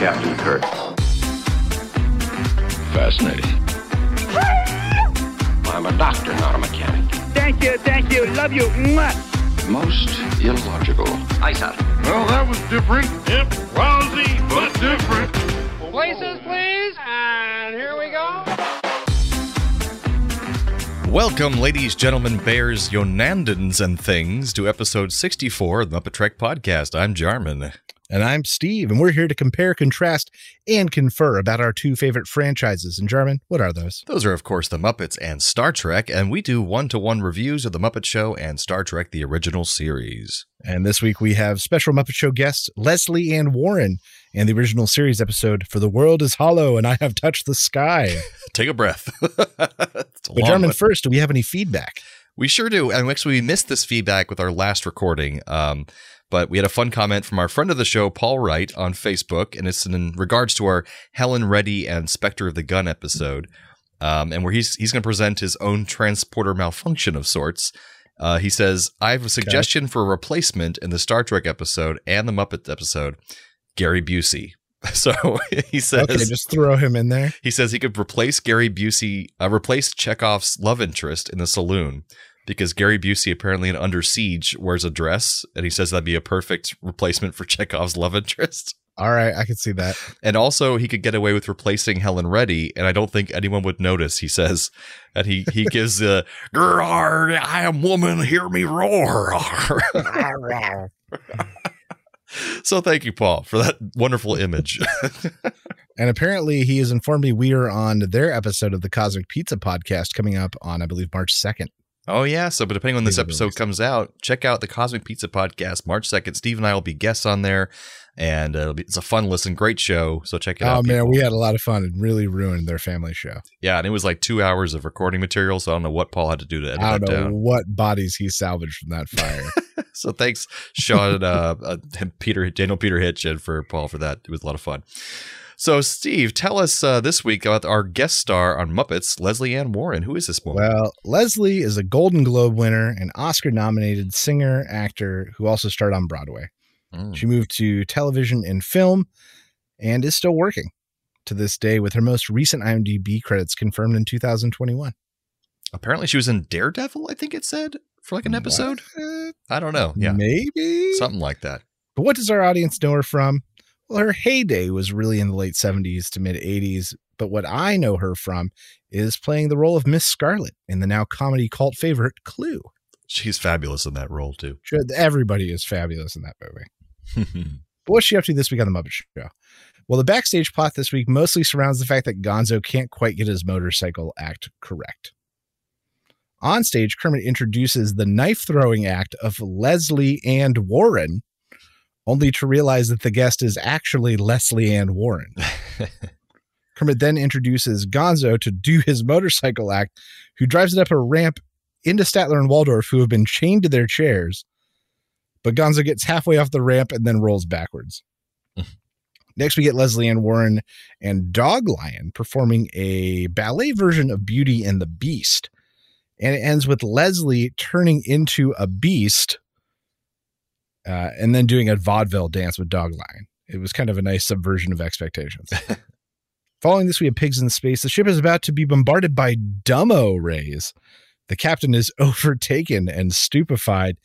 Captain Kirk. Fascinating. I'm a doctor, not a mechanic. Thank you, thank you, love you. Mwah. Most illogical. Aye, sir. Well, that was different. Yep, lousy, but different. Places, please. And here we go. Welcome, ladies, gentlemen, bears, Yonadans, and things, to episode 64 of the Muppet Trek podcast. I'm Jarman. And I'm Steve, and we're here to compare, contrast, and confer about our two favorite franchises. And Jarman, what are those? Those are, of course, the Muppets and Star Trek, and we do one to one reviews of The Muppet Show and Star Trek The Original Series. And this week we have special Muppet Show guests Lesley Ann Warren and the original series episode For the World is Hollow and I Have Touched the Sky. Take a breath. but Jarman, first, do we have any feedback? We sure do. And actually, we missed this feedback with our last recording. Um, but we had a fun comment from our friend of the show, Paul Wright, on Facebook, and it's in regards to our Helen Reddy and Spectre of the Gun episode, um, and where he's he's going to present his own transporter malfunction of sorts. Uh, he says, "I have a suggestion okay. for a replacement in the Star Trek episode and the Muppet episode, Gary Busey." So he says, okay, just throw him in there. He says he could replace Gary Busey, uh, replace Chekov's love interest in the saloon because Gary Busey apparently in Under Siege wears a dress, and he says that'd be a perfect replacement for Chekov's love interest. All right, I can see that. And also, he could get away with replacing Helen Reddy, and I don't think anyone would notice. He says, and he he gives the "I am woman, hear me roar." so thank you, Paul, for that wonderful image. and apparently, he has informed me we are on their episode of the Cosmic Pizza podcast coming up on, I believe, March second. Oh yeah, so but depending on this episode comes out, check out the Cosmic Pizza podcast March second. Steve and I will be guests on there, and uh, be, it's a fun listen, great show. So check it oh, out. Oh man, we had a lot of fun and really ruined their family show. Yeah, and it was like two hours of recording material, so I don't know what Paul had to do to edit I don't know down. What bodies he salvaged from that fire. so thanks, Sean, uh, uh, Peter, Daniel, Peter Hitch, and for Paul for that. It was a lot of fun. So, Steve, tell us uh, this week about our guest star on Muppets, Lesley Ann Warren. Who is this woman? Well, Leslie is a Golden Globe winner and Oscar nominated singer, actor who also starred on Broadway. Mm. She moved to television and film and is still working to this day with her most recent IMDb credits confirmed in 2021. Apparently, she was in Daredevil, I think it said, for like an episode. What? I don't know. Yeah. Maybe. Something like that. But what does our audience know her from? Well, her heyday was really in the late 70s to mid 80s, but what I know her from is playing the role of Miss Scarlett in the now comedy cult favorite Clue. She's fabulous in that role, too. Everybody is fabulous in that movie. but what's she up to this week on The Muppet Show? Well, the backstage plot this week mostly surrounds the fact that Gonzo can't quite get his motorcycle act correct. On stage, Kermit introduces the knife throwing act of Leslie and Warren, only to realize that the guest is actually Lesley Ann Warren. Kermit then introduces Gonzo to do his motorcycle act, who drives it up a ramp into Statler and Waldorf, who have been chained to their chairs. But Gonzo gets halfway off the ramp and then rolls backwards. Next, we get Leslie Ann Warren and Dog Lion performing a ballet version of Beauty and the Beast. And it ends with Leslie turning into a beast uh, and then doing a vaudeville dance with Dog Lion. It was kind of a nice subversion of expectations. Following this, we have Pigs in Space. The ship is about to be bombarded by Dumbo rays. The captain is overtaken and stupefied.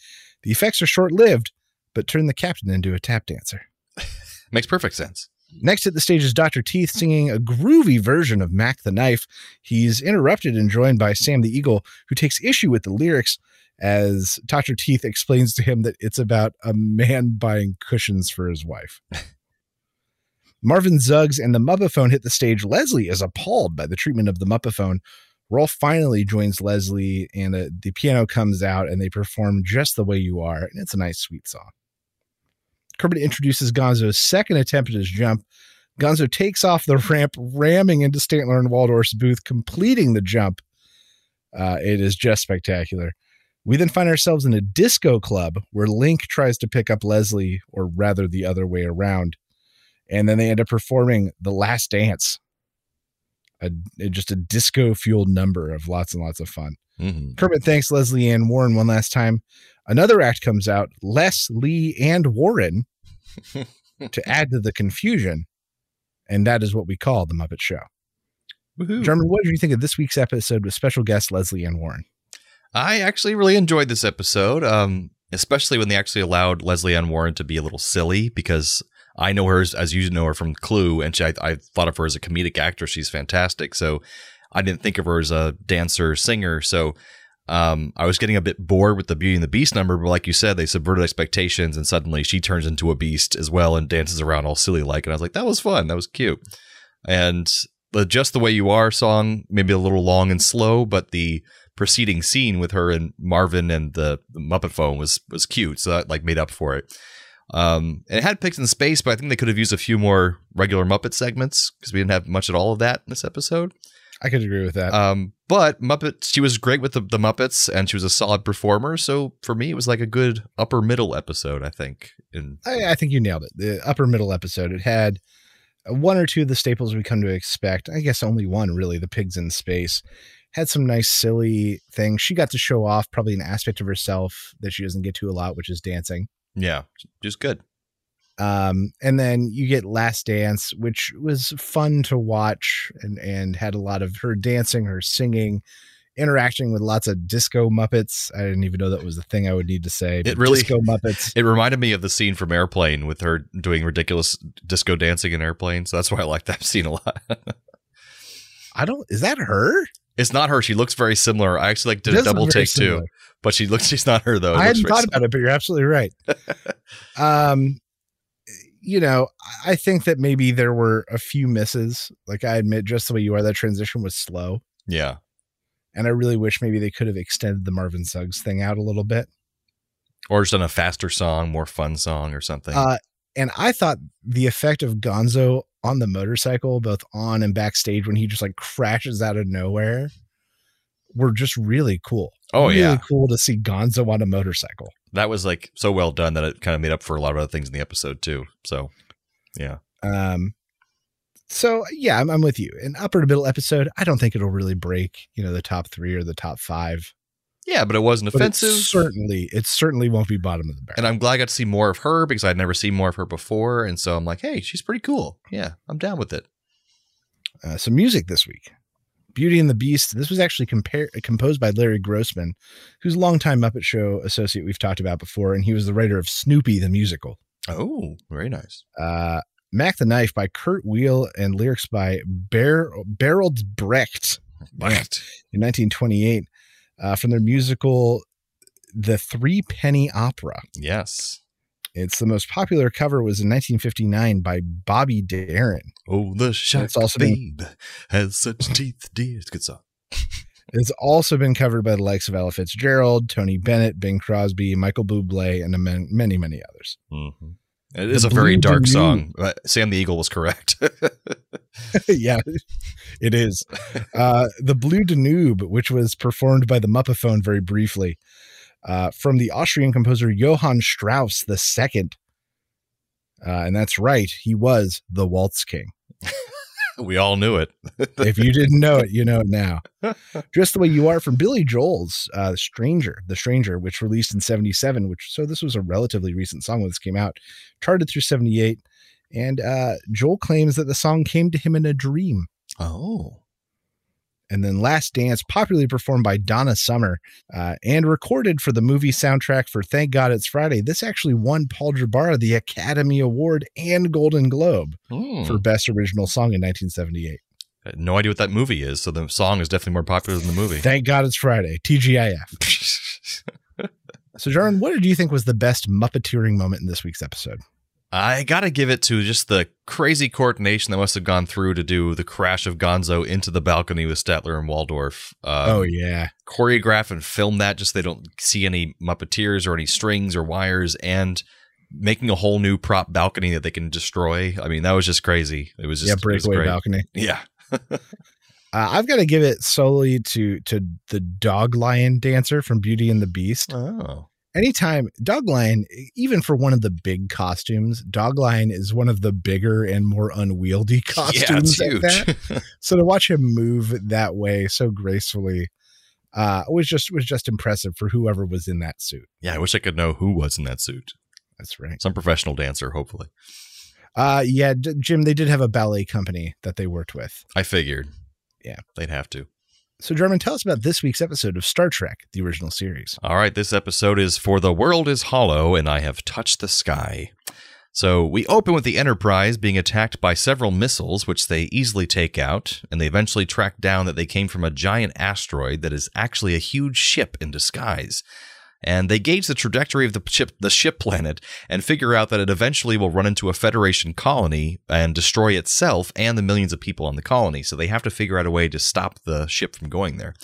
The effects are short lived, but turn the captain into a tap dancer. Makes perfect sense. Next at the stage is Dr. Teeth singing a groovy version of Mack the Knife. He's interrupted and joined by Sam the Eagle, who takes issue with the lyrics as Dr. Teeth explains to him that it's about a man buying cushions for his wife. Marvin Suggs and the Muppaphone hit the stage. Leslie is appalled by the treatment of the Muppaphone. Rolf finally joins Leslie, and uh, the piano comes out, and they perform Just the Way You Are, and it's a nice, sweet song. Kermit introduces Gonzo's second attempt at his jump. Gonzo takes off the ramp, ramming into Statler and Waldorf's booth, completing the jump. Uh, it is just spectacular. We then find ourselves in a disco club where Link tries to pick up Leslie, or rather the other way around. And then they end up performing The Last Dance, a, just a disco fueled number of lots and lots of fun. Mm-hmm. Kermit thanks Lesley Ann Warren one last time. Another act comes out, Les, Lee, and Warren, to add to the confusion. And that is what we call the Muppet Show. Woohoo. Jarman, what did you think of this week's episode with special guest Lesley Ann Warren? I actually really enjoyed this episode, um, especially when they actually allowed Lesley Ann Warren to be a little silly because I know her as, as you know her from Clue, and she, I, I thought of her as a comedic actress. She's fantastic. So I didn't think of her as a dancer singer. So um, I was getting a bit bored with the Beauty and the Beast number, but like you said, they subverted expectations, and suddenly she turns into a beast as well and dances around all silly like. And I was like, that was fun. That was cute. And the Just the Way You Are song, maybe a little long and slow, but the preceding scene with her and Marvin and the, the Muppaphone was was cute. So that like made up for it. Um, and it had Pigs in Space, but I think they could have used a few more regular Muppet segments because we didn't have much at all of that in this episode. I could agree with that. Um, but Muppet, she was great with the, the Muppets, and she was a solid performer. So for me, it was like a good upper middle episode. I think. In I, I think you nailed it. The upper middle episode. It had one or two of the staples we come to expect. I guess only one really. The pigs in space had some nice silly things. She got to show off probably an aspect of herself that she doesn't get to a lot, which is dancing. yeah, just good. Um, and then you get Last Dance, which was fun to watch and and had a lot of her dancing, her singing, interacting with lots of disco Muppets. I didn't even know that was the thing I would need to say. It really- disco Muppets. It reminded me of the scene from Airplane with her doing ridiculous disco dancing in Airplane. So that's why I like that scene a lot. I don't. Is that her? It's not her. She looks very similar. I actually like did a double take too, but she looks. She's not her though. It I hadn't thought about it, but you're absolutely right. um, you know, I think that maybe there were a few misses. Like I admit, just the way you are, that transition was slow, Yeah. and I really wish maybe they could have extended the Marvin Suggs thing out a little bit. Or just done a faster song, more fun song or something. Uh, and I thought the effect of Gonzo on the motorcycle, both on and backstage, when he just like crashes out of nowhere, were just really cool. oh really yeah. cool to see Gonzo on a motorcycle. That was like so well done that it kind of made up for a lot of other things in the episode too. So yeah. Um, so yeah, I'm, I'm with you. An upper to middle episode, I don't think it'll really break, you know, the top three or the top five. Yeah, but it wasn't But it offensive. certainly, it certainly won't be bottom of the barrel. and I'm glad I got to see more of her because I'd never seen more of her before. And so I'm like, hey, she's pretty cool. Yeah, I'm down with it. uh, some music this week. Beauty and the Beast. This was actually compar- composed by Larry Grossman, who's a longtime Muppet Show associate we've talked about before, and he was the writer of Snoopy the musical. Oh, very nice. Uh, Mack the Knife by Kurt Weill and lyrics by Ber- Bertolt Brecht Right. in 1928 uh, from their musical The Three Penny Opera. Yes. It's the most popular cover was in 1959 by Bobby Darin. Oh, the shark It's also been- has such teeth, dear. It's a good song. It's also been covered by the likes of Ella Fitzgerald, Tony Bennett, Bing Crosby, Michael Bublé, and many, many others. Mm-hmm. It is a very dark song. But Sam the Eagle was correct. yeah, it is. Uh, the Blue Danube, which was performed by the Muppaphone very briefly, uh, from the Austrian composer Johann Strauss II. Uh, and that's right, he was the Waltz King. we all knew it. if you didn't know it, you know it now. Just the way you are from Billy Joel's uh, "The Stranger," "The Stranger," which released in '77. Which so this was a relatively recent song when this came out, charted through '78, and uh, Joel claims that the song came to him in a dream. Oh. And then "Last Dance," popularly performed by Donna Summer uh, and recorded for the movie soundtrack for "Thank God It's Friday." This actually won Paul Jabara the Academy Award and Golden Globe Hmm. for Best Original Song in 1978. I had no idea what that movie is, so the song is definitely more popular than the movie. Thank God it's Friday. TGIF. So, Jarman, what did you think was the best Muppeteering moment in this week's episode? I gotta give it to just the crazy coordination that must have gone through to do the crash of Gonzo into the balcony with Statler and Waldorf. Um, oh yeah, choreograph and film that just so they don't see any Muppeteers or any strings or wires and making a whole new prop balcony that they can destroy. I mean, that was just crazy. It was just yeah, breakaway great. balcony. Yeah. Uh, I've got to give it solely to to the dog lion dancer from Beauty and the Beast. Oh. Anytime dog lion, even for one of the big costumes, dog lion is one of the bigger and more unwieldy costumes. Yeah, it's huge. So to watch him move that way so gracefully uh, was just was just impressive for whoever was in that suit. yeah, I wish I could know who was in that suit. That's right. Some professional dancer, hopefully. Uh, yeah, D- Jim, they did have a ballet company that they worked with. I figured. Yeah. They'd have to. So, Jarman, tell us about this week's episode of Star Trek, the original series. All right, this episode is For the World is Hollow and I Have Touched the Sky. So we open with the Enterprise being attacked by several missiles, which they easily take out, and they eventually track down that they came from a giant asteroid that is actually a huge ship in disguise. And they gauge the trajectory of the ship, the ship planet, and figure out that it eventually will run into a Federation colony and destroy itself and the millions of people on the colony. So they have to figure out a way to stop the ship from going there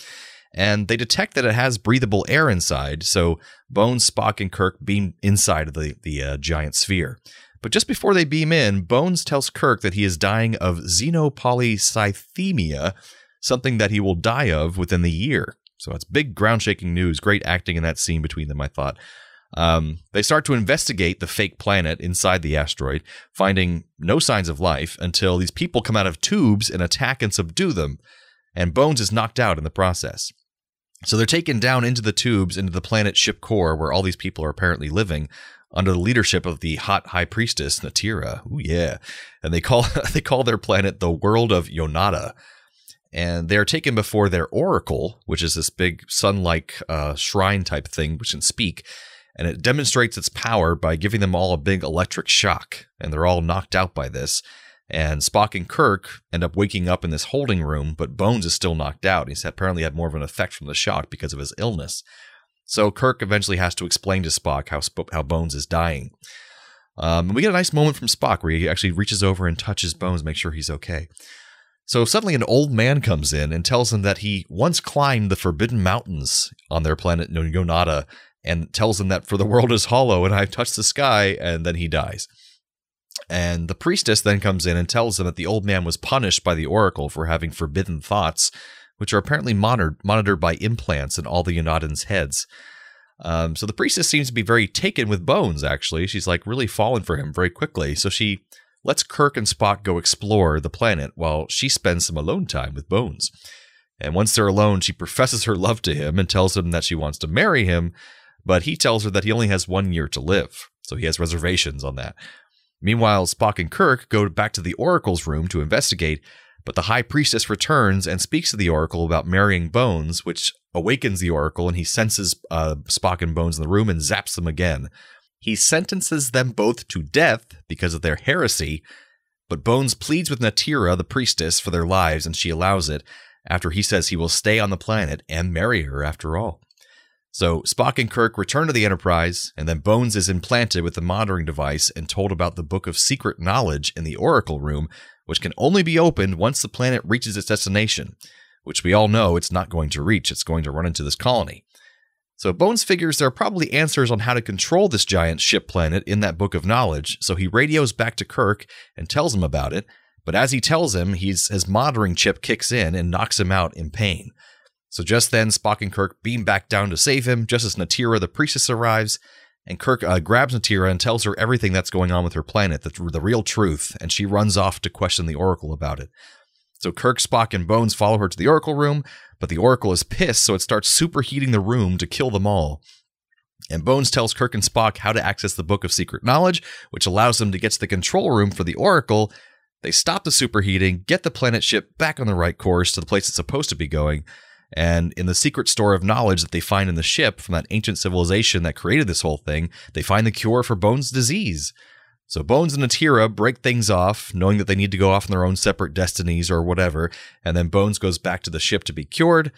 and they detect that it has breathable air inside. So Bones, Spock, and Kirk beam inside of the the uh, giant sphere. But just before they beam in, Bones tells Kirk that he is dying of xenopolycythemia, something that he will die of within the year. So it's big ground shaking news. Great acting in that scene between them, I thought. Um, they start to investigate the fake planet inside the asteroid, finding no signs of life until these people come out of tubes and attack and subdue them. And Bones is knocked out in the process. So they're taken down into the tubes into the planet ship core where all these people are apparently living under the leadership of the hot high priestess Natira. Ooh yeah. And they call they call their planet the world of Yonada. And they are taken before their oracle, which is this big sun-like uh, shrine type thing, which can speak, and it demonstrates its power by giving them all a big electric shock, and they're all knocked out by this. And Spock and Kirk end up waking up in this holding room, but Bones is still knocked out. He's apparently had more of an effect from the shock because of his illness. So Kirk eventually has to explain to Spock how how Bones is dying. Um, and we get a nice moment from Spock where he actually reaches over and touches Bones, make sure he's okay. So suddenly, an old man comes in and tells him that he once climbed the Forbidden Mountains on their planet Yonada, and tells him that for the world is hollow and I've touched the sky, and then he dies. And the priestess then comes in and tells him that the old man was punished by the oracle for having forbidden thoughts, which are apparently monitored, monitored by implants in all the Yonadans' heads. Um, so the priestess seems to be very taken with Bones, actually. She's like really fallen for him very quickly. So she lets Kirk and Spock go explore the planet while she spends some alone time with Bones. And once they're alone, she professes her love to him and tells him that she wants to marry him, but he tells her that he only has one year to live. So he has reservations on that. Meanwhile, Spock and Kirk go back to the Oracle's room to investigate, but the High Priestess returns and speaks to the Oracle about marrying Bones, which awakens the Oracle, and he senses uh, Spock and Bones in the room and zaps them again. He sentences them both to death because of their heresy, but Bones pleads with Natira, the priestess, for their lives, and she allows it after he says he will stay on the planet and marry her after all. So Spock and Kirk return to the Enterprise, and then Bones is implanted with the monitoring device and told about the Book of Secret Knowledge in the Oracle Room, which can only be opened once the planet reaches its destination, which we all know it's not going to reach. It's going to run into this colony. So Bones figures there are probably answers on how to control this giant ship planet in that book of knowledge, so he radios back to Kirk and tells him about it. But as he tells him, his monitoring chip kicks in and knocks him out in pain. So just then, Spock and Kirk beam back down to save him, just as Natira, the priestess, arrives. And Kirk uh, grabs Natira and tells her everything that's going on with her planet, the, the real truth, and she runs off to question the Oracle about it. So Kirk, Spock, and Bones follow her to the Oracle room, but the Oracle is pissed, so it starts superheating the room to kill them all. And Bones tells Kirk and Spock how to access the Book of Secret Knowledge, which allows them to get to the control room for the Oracle. They stop the superheating, get the planet ship back on the right course to the place it's supposed to be going, and in the secret store of knowledge that they find in the ship from that ancient civilization that created this whole thing, they find the cure for Bones' disease. So Bones and Atira break things off, knowing that they need to go off on their own separate destinies or whatever, and then Bones goes back to the ship to be cured.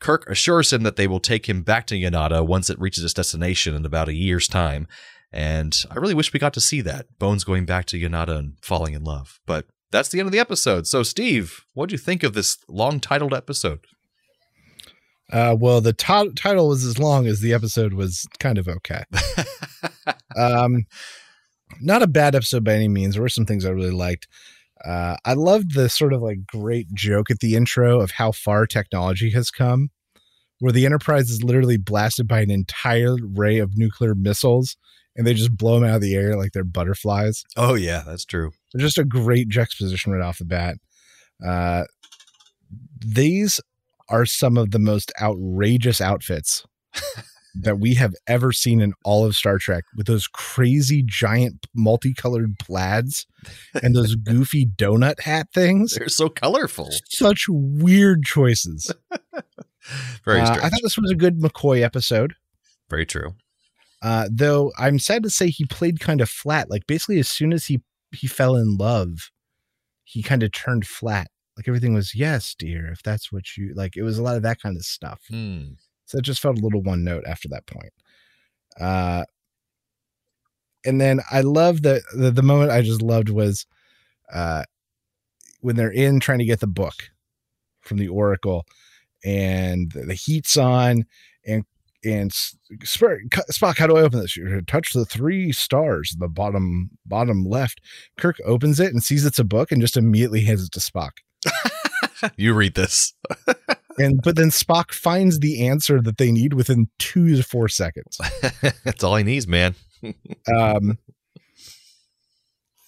Kirk assures him that they will take him back to Yonada once it reaches its destination in about a year's time. And I really wish we got to see that Bones going back to Yonada and falling in love. But that's the end of the episode. So, Steve, what do you think of this long titled episode? Uh, well, the t- title was as long as the episode was kind of okay. um, not a bad episode by any means. There were some things I really liked. Uh, I loved the sort of like great joke at the intro of how far technology has come, where the Enterprise is literally blasted by an entire array of nuclear missiles and they just blow them out of the air like they're butterflies. Oh, yeah, that's true. So just a great juxtaposition right off the bat. Uh, these are some of the most outrageous outfits that we have ever seen in all of Star Trek with those crazy giant multicolored plaids and those goofy donut hat things. They're so colorful. Such weird choices. Very Uh. I thought this was a good McCoy episode. Very true. Uh, though I'm sad to say he played kind of flat. Like basically, as soon as he he fell in love, he kind of turned flat. Like everything was yes, dear, if that's what you like. It was a lot of that kind of stuff. Hmm. So it just felt a little one note after that point. Uh, and then I love the, the the moment I just loved was uh, when they're in trying to get the book from the Oracle, and the, the heat's on, and and Spock, how do I open this? You touch the three stars, in the bottom bottom left. Kirk opens it and sees it's a book, and just immediately hands it to Spock. You read this. And but then Spock finds the answer that they need within two to four seconds. That's all he needs, man. um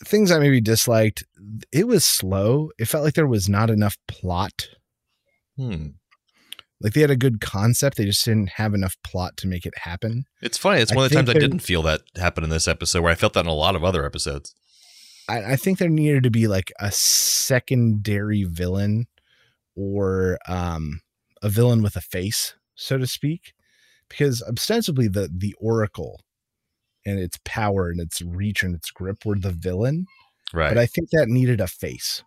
things i maybe disliked it was slow it felt like there was not enough plot Hmm. like they had a good concept they just didn't have enough plot to make it happen It's funny. It's I one of the times think I didn't feel that happen in this episode, where I felt that in a lot of other episodes. I, I think there needed to be like a secondary villain or um a villain with a face so to speak because ostensibly the the oracle and its power and its reach and its grip were the villain Right. but i think that needed a face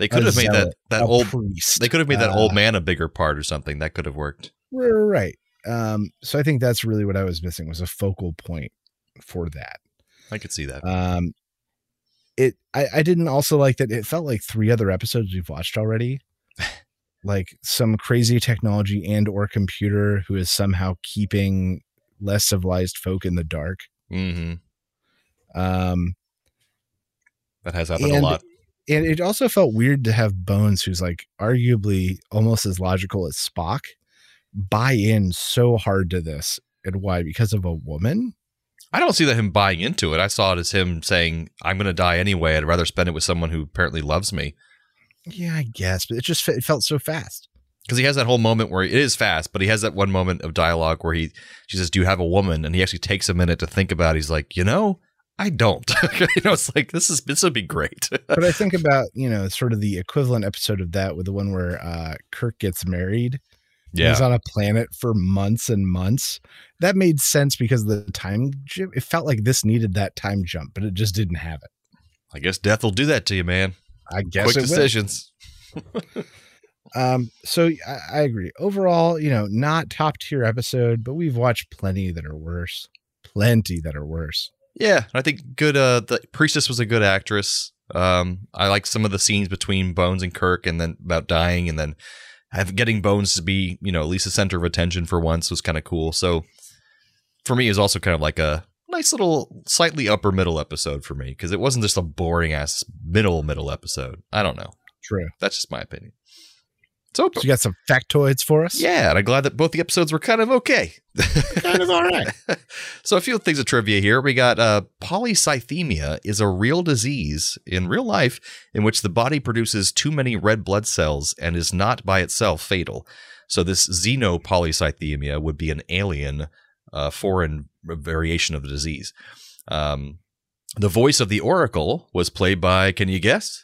they could a have made that zealot, that old. priest They could have made that uh, old man a bigger part or something. That could have worked. Right. Um, so I think that's really what I was missing was a focal point for that. I could see that. Um, it I, I didn't also like that it felt like three other episodes we've watched already. Like some crazy technology and or computer who is somehow keeping less civilized folk in the dark. hmm Um, That has happened And- a lot. and it also felt weird to have Bones, who's like arguably almost as logical as Spock, buy in so hard to this. And why? Because of a woman? I don't see that him buying into it. I saw it as him saying, "I'm going to die anyway. I'd rather spend it with someone who apparently loves me." Yeah, I guess, but it just it felt so fast. Because he has that whole moment where it is fast, but he has that one moment of dialogue where he she says, "Do you have a woman?" And he actually takes a minute to think about. it. He's like, "You know, I don't." you know, it's like this is this would be great. But I think about you know sort of the equivalent episode of that with the one where uh, Kirk gets married. yeah, He's on a planet for months and months. That made sense because of the time jump. It felt like this needed that time jump, but it just didn't have it. I guess death will do that to you, man. I guess Quick decisions. Um, so I, I agree. Overall, you know, not top tier episode, but we've watched plenty that are worse. Plenty that are worse. Yeah, I think good. Uh, the priestess was a good actress. Um, I like some of the scenes between Bones and Kirk, and then about dying, and then have, getting Bones to be, you know, at least the center of attention for once was kind of cool. So for me, it was also kind of like a nice little, slightly upper middle episode for me because it wasn't just a boring ass middle middle episode. I don't know. True. That's just my opinion. So So you got some factoids for us? yeah, and I'm glad that both the episodes were kind of okay. Kind of all right. so a few things of trivia here. We got uh, polycythemia is a real disease in real life in which the body produces too many red blood cells and is not by itself fatal. So this xenopolycythemia would be an alien, uh, foreign variation of the disease. Um, the voice of the Oracle was played by, can you guess?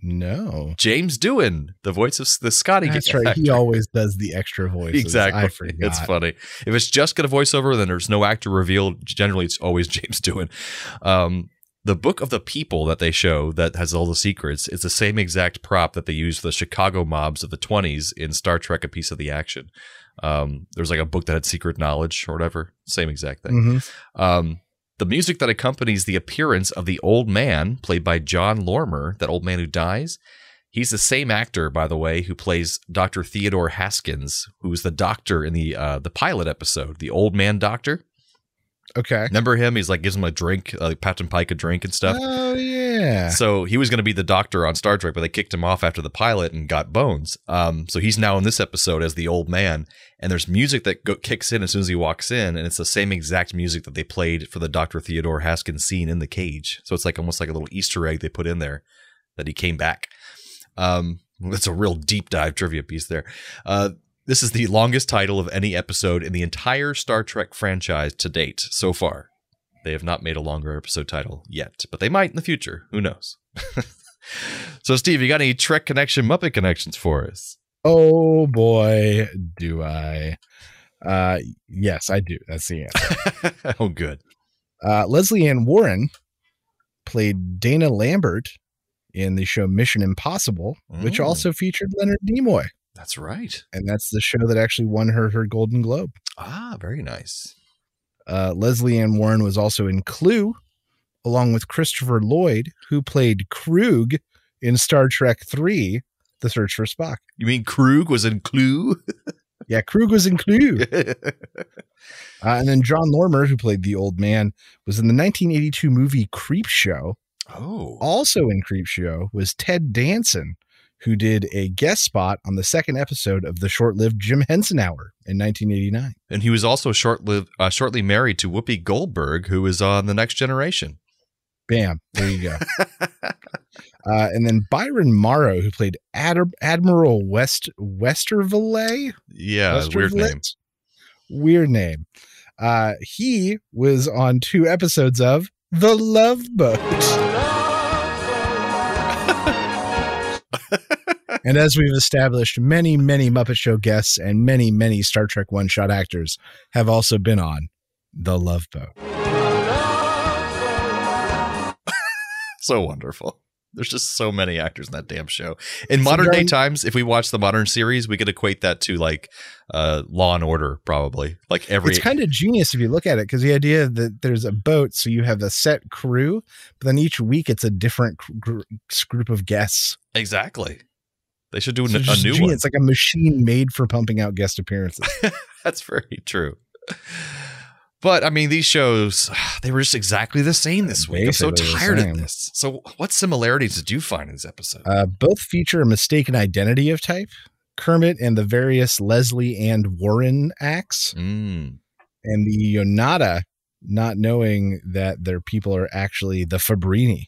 No. James Doohan, the voice of the Scotty. That's right. He always does the extra voices. Exactly. I forgot. It's funny. If it's just got a voiceover, then there's no actor revealed. Generally, it's always James doing. Um, the book of the people that they show that has all the secrets is the same exact prop that they used for the Chicago mobs of the 20s in Star Trek: A Piece of the Action. Um, there's like a book that had secret knowledge or whatever. Same exact thing. Mhm. Um, the music that accompanies the appearance of the old man, played by Jon Lormer, that old man who dies, he's the same actor, by the way, who plays Dr. Theodore Haskins, who's the doctor in the uh, the pilot episode, the old man doctor. Okay. Remember him? He's like gives him a drink, uh, Captain Pike a drink and stuff. Oh yeah. So he was going to be the doctor on Star Trek, but they kicked him off after the pilot and got Bones. Um, so he's now in this episode as the old man, and there's music that go- kicks in as soon as he walks in, and it's the same exact music that they played for the Doctor Theodore Haskins scene in the cage. So it's like almost like a little Easter egg they put in there that he came back. Um, that's a real deep dive trivia piece there. Uh, This is the longest title of any episode in the entire Star Trek franchise to date so far. They have not made a longer episode title yet, but they might in the future. Who knows? so, Steve, you got any Trek connection, Muppet connections for us? Oh boy, do I. Uh yes, I do. That's the answer. oh, good. Uh Lesley Ann Warren played Dana Lambert in the show Mission Impossible, which Mm. also featured Leonard Nimoy. That's right. And that's the show that actually won her her Golden Globe. Ah, very nice. Uh, Lesley Ann Warren was also in Clue, along with Christopher Lloyd, who played Kruge in Star Trek Three: The Search for Spock. You mean Kruge was in Clue? Yeah, Kruge was in Clue. Uh, and then Jon Lormer, who played the old man, was in the 1982 movie Creep Show. oh. Also in Creep Show was Ted Danson, who did a guest spot on the second episode of the short-lived Jim Henson Hour in 1989. And he was also short-lived, uh, shortly married to Whoopi Goldberg, who is on The Next Generation. Bam, there you go. uh, and then Byron Morrow, who played Ad- Admiral West Westervliet. Yeah, weird name. Weird name. Uh, he was on two episodes of The Love Boat. And as we've established, many, many Muppet Show guests and many, many Star Trek one shot actors have also been on The Love Boat. So wonderful. There's just so many actors in that damn show. In modern day times, if we watch the modern series, we could equate that to like uh, Law and Order, probably. Like every it's kind of genius if you look at it because the idea that there's a boat, so you have a set crew, but then each week it's a different gr- group of guests. exactly. They should do So a, a new genius. one. It's like a machine made for pumping out guest appearances. That's very true. But I mean, these shows, they were just exactly the same this week. I'm so tired of this. So, what similarities did you find in this episode? Uh, both feature a mistaken identity of type. Kermit and the various Leslie and Warren acts, Mm. and the Yonada not knowing that their people are actually the Fabrini.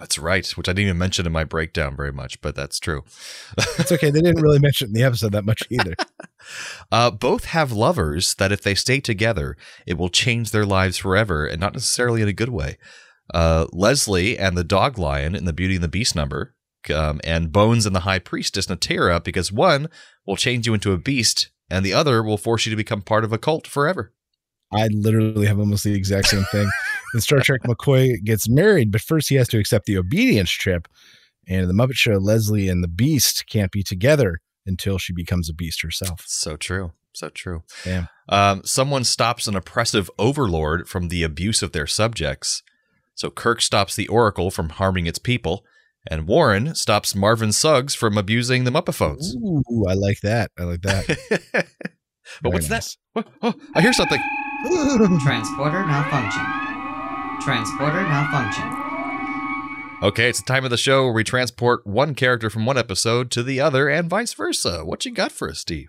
That's right, which I didn't even mention in my breakdown very much, but that's true. It's okay. They didn't really mention it in the episode that much either. Uh, both have lovers that if they stay together, it will change their lives forever, and not necessarily in a good way. Uh, Leslie and the dog lion in the Beauty and the Beast number, um, and Bones and the High Priestess Natira, because one will change you into a beast, and the other will force you to become part of a cult forever. I literally have almost the exact same thing. In Star Trek, McCoy gets married, but first he has to accept the obedience trip. And in the Muppet Show, Leslie and the Beast can't be together until she becomes a beast herself. So true. So true. Damn. Um, someone stops an oppressive overlord from the abuse of their subjects. So Kirk stops the Oracle from harming its people, and Warren stops Marvin Suggs from abusing the Muppaphones. Ooh, I like that. I like that. but Very what's nice. that? What? Oh, I hear something. Transporter malfunction. Transporter malfunction. Okay, it's the time of the show where we transport one character from one episode to the other and vice versa. What you got for us, Steve?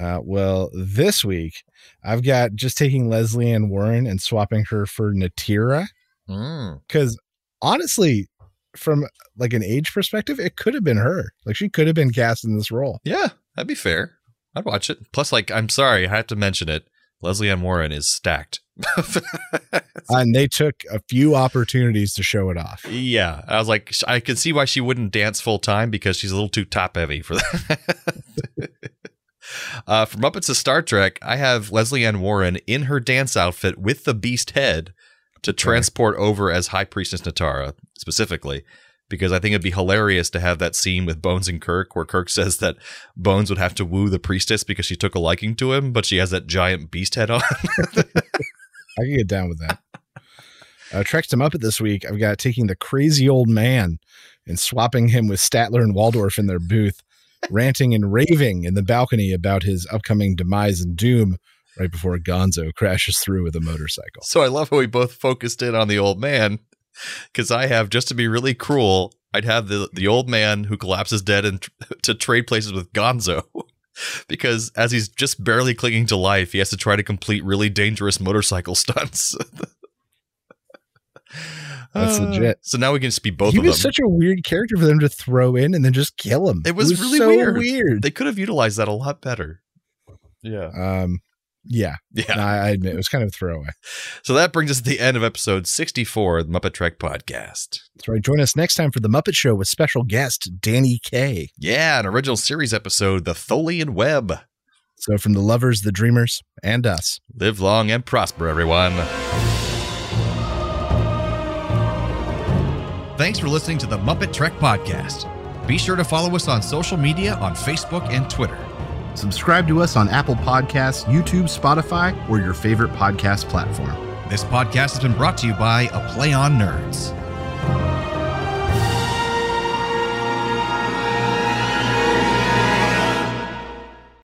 Uh, well, this week I've got just taking Lesley Ann Warren and swapping her for Natira Mm. because honestly, from like an age perspective, it could have been her. Like she could have been cast in this role. Yeah, that'd be fair. I'd watch it. Plus, like, I'm sorry, I have to mention it. Lesley Ann Warren is stacked. and they took a few opportunities to show it off. Yeah, I was like, I could see why she wouldn't dance full time because she's a little too top heavy for that. uh, from Muppets to Star Trek, I have Lesley Ann Warren in her dance outfit with the beast head to transport over as High Priestess Natira specifically. Because I think it'd be hilarious to have that scene with Bones and Kirk, where Kirk says that Bones would have to woo the priestess because she took a liking to him, but she has that giant beast head on. I can get down with that. Uh, him up Muppet this week. I've got taking the crazy old man and swapping him with Statler and Waldorf in their booth, ranting and raving in the balcony about his upcoming demise and doom right before Gonzo crashes through with a motorcycle. So I love how we both focused in on the old man because I have just to be really cruel. I'd have the the old man who collapses dead and to trade places with Gonzo because as he's just barely clinging to life, he has to try to complete really dangerous motorcycle stunts. That's Uh, legit. So now we can just be both he of them. was such a weird character for them to throw in and then just kill him. It was really so weird. weird. they could have utilized that a lot better. Yeah. Um, yeah, Yeah. I I admit it was kind of a throwaway. So that brings us to the end of episode 64 of the Muppet Trek podcast. That's right. Join us next time for the Muppet Show with special guest Danny Kaye. Yeah, an original series episode, The Tholian Web. So from the lovers, the dreamers, and us. Live long and prosper, everyone. Thanks for listening to the Muppet Trek podcast. Be sure to follow us on social media on Facebook and Twitter. Subscribe to us on Apple Podcasts, YouTube, Spotify, or your favorite podcast platform. This podcast has been brought to you by A Play on Nerds.